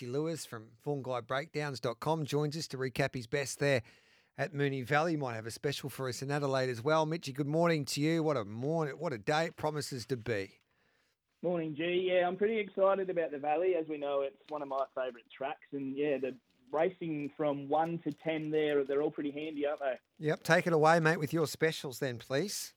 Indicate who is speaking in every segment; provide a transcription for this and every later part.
Speaker 1: Mitchy Lewis from FormGuideBreakdowns.com joins us to recap his best there at Moonee Valley. Might have a special for us in Adelaide as well. Mitchy, good morning to you. What a morning! What a day it promises to be.
Speaker 2: Morning, G. Yeah, I'm pretty excited about the Valley. As we know, it's one of my favourite tracks, and yeah, the racing from one to ten there, they're all pretty handy, aren't they?
Speaker 1: Yep, take it away, mate, with your specials then, please.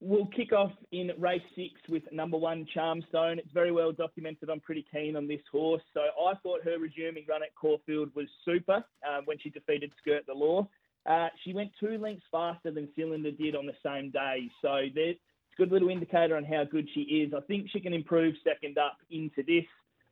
Speaker 2: We'll kick off in race six with number one Charmstone. It's very well documented. I'm pretty keen on this horse. So I thought her resuming run at Caulfield was super uh, when she defeated Skirt the Law. Uh, she went two lengths faster than Cylinder did on the same day. So it's a good little indicator on how good she is. I think she can improve second up into this.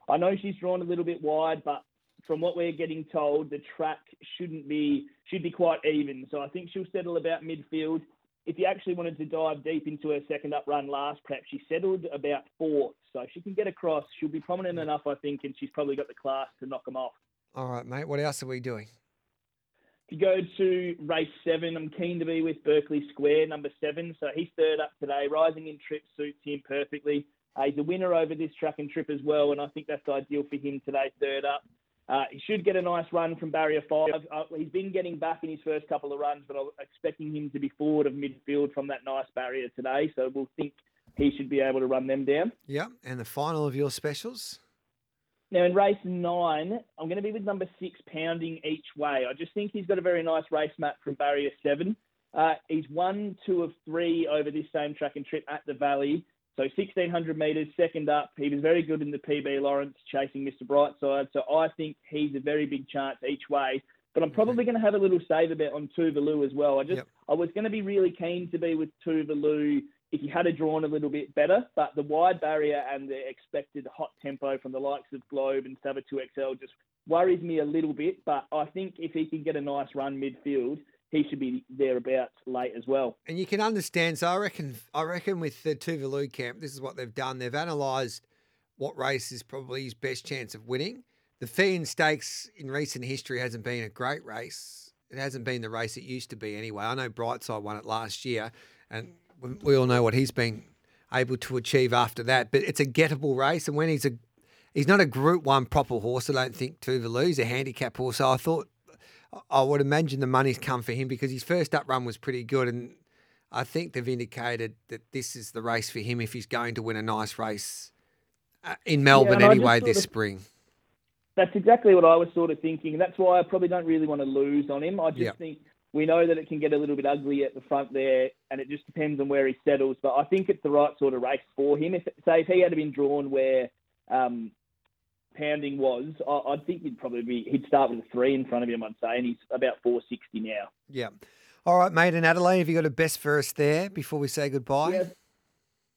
Speaker 2: I know she's drawn a little bit wide, but from what we're getting told, the track shouldn't be should be quite even. So I think she'll settle about midfield if you actually wanted to dive deep into her second up run last prep, she settled about fourth. So she can get across. She'll be prominent enough, I think, and she's probably got the class to knock them off.
Speaker 1: All right, mate. What else are we doing?
Speaker 2: If you go to race seven, I'm keen to be with Berkeley Square, number seven. So he's third up today. Rising in trip suits him perfectly. Uh, he's a winner over this track and trip as well, and I think that's ideal for him today, third up. Uh, he should get a nice run from barrier five. Uh, he's been getting back in his first couple of runs, but I'm expecting him to be forward of midfield from that nice barrier today. So we'll think he should be able to run them down.
Speaker 1: Yeah, and the final of your specials.
Speaker 2: Now in race nine, I'm going to be with number six, pounding each way. I just think he's got a very nice race map from barrier seven. Uh, he's one, two of three over this same track and trip at the Valley. So 1600 metres, second up. He was very good in the PB Lawrence chasing Mr. Brightside. So I think he's a very big chance each way. But I'm mm-hmm. probably going to have a little saver bet on Tuvalu as well. I just yep. I was going to be really keen to be with Tuvalu if he had a drawn a little bit better, but the wide barrier and the expected hot tempo from the likes of Globe and Sava 2XL just worries me a little bit. But I think if he can get a nice run midfield, he should be thereabouts late as well.
Speaker 1: And you can understand. So I reckon, I reckon with the Tuvalu camp, this is what they've done. They've analysed what race is probably his best chance of winning. The Feehan Stakes in recent history hasn't been a great race. It hasn't been the race it used to be anyway. I know Brightside won it last year, and we all know what he's been able to achieve after that. But it's a gettable race, and when he's a he's not a Group One proper horse, I don't think Tuvalu. He's a handicap horse. So I thought I would imagine the money's come for him because his first up run was pretty good, and I think they've indicated that this is the race for him if he's going to win a nice race uh, in Melbourne yeah, anyway this of, spring.
Speaker 2: That's exactly what I was sort of thinking. That's why I probably don't really want to lose on him. I just yep. think we know that it can get a little bit ugly at the front there, and it just depends on where he settles. But I think it's the right sort of race for him. If say if he had been drawn where um, pounding was, I, I think he'd probably be he'd start with a three in front of him. I'd say, and he's about four sixty now.
Speaker 1: Yeah. All right, mate. And Adelaide, have you got a best for us there before we say goodbye? Yeah.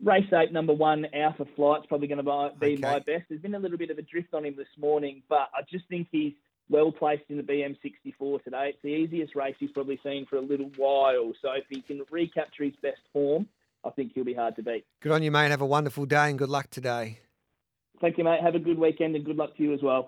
Speaker 2: Race eight, number one, Alpha Flight's probably going to be okay. my best. There's been a little bit of a drift on him this morning, but I just think he's well placed in the BM64 today. It's the easiest race he's probably seen for a little while. So if he can recapture his best form, I think he'll be hard to beat.
Speaker 1: Good on you, mate. Have a wonderful day and good luck today.
Speaker 2: Thank you, mate. Have a good weekend and good luck to you as well.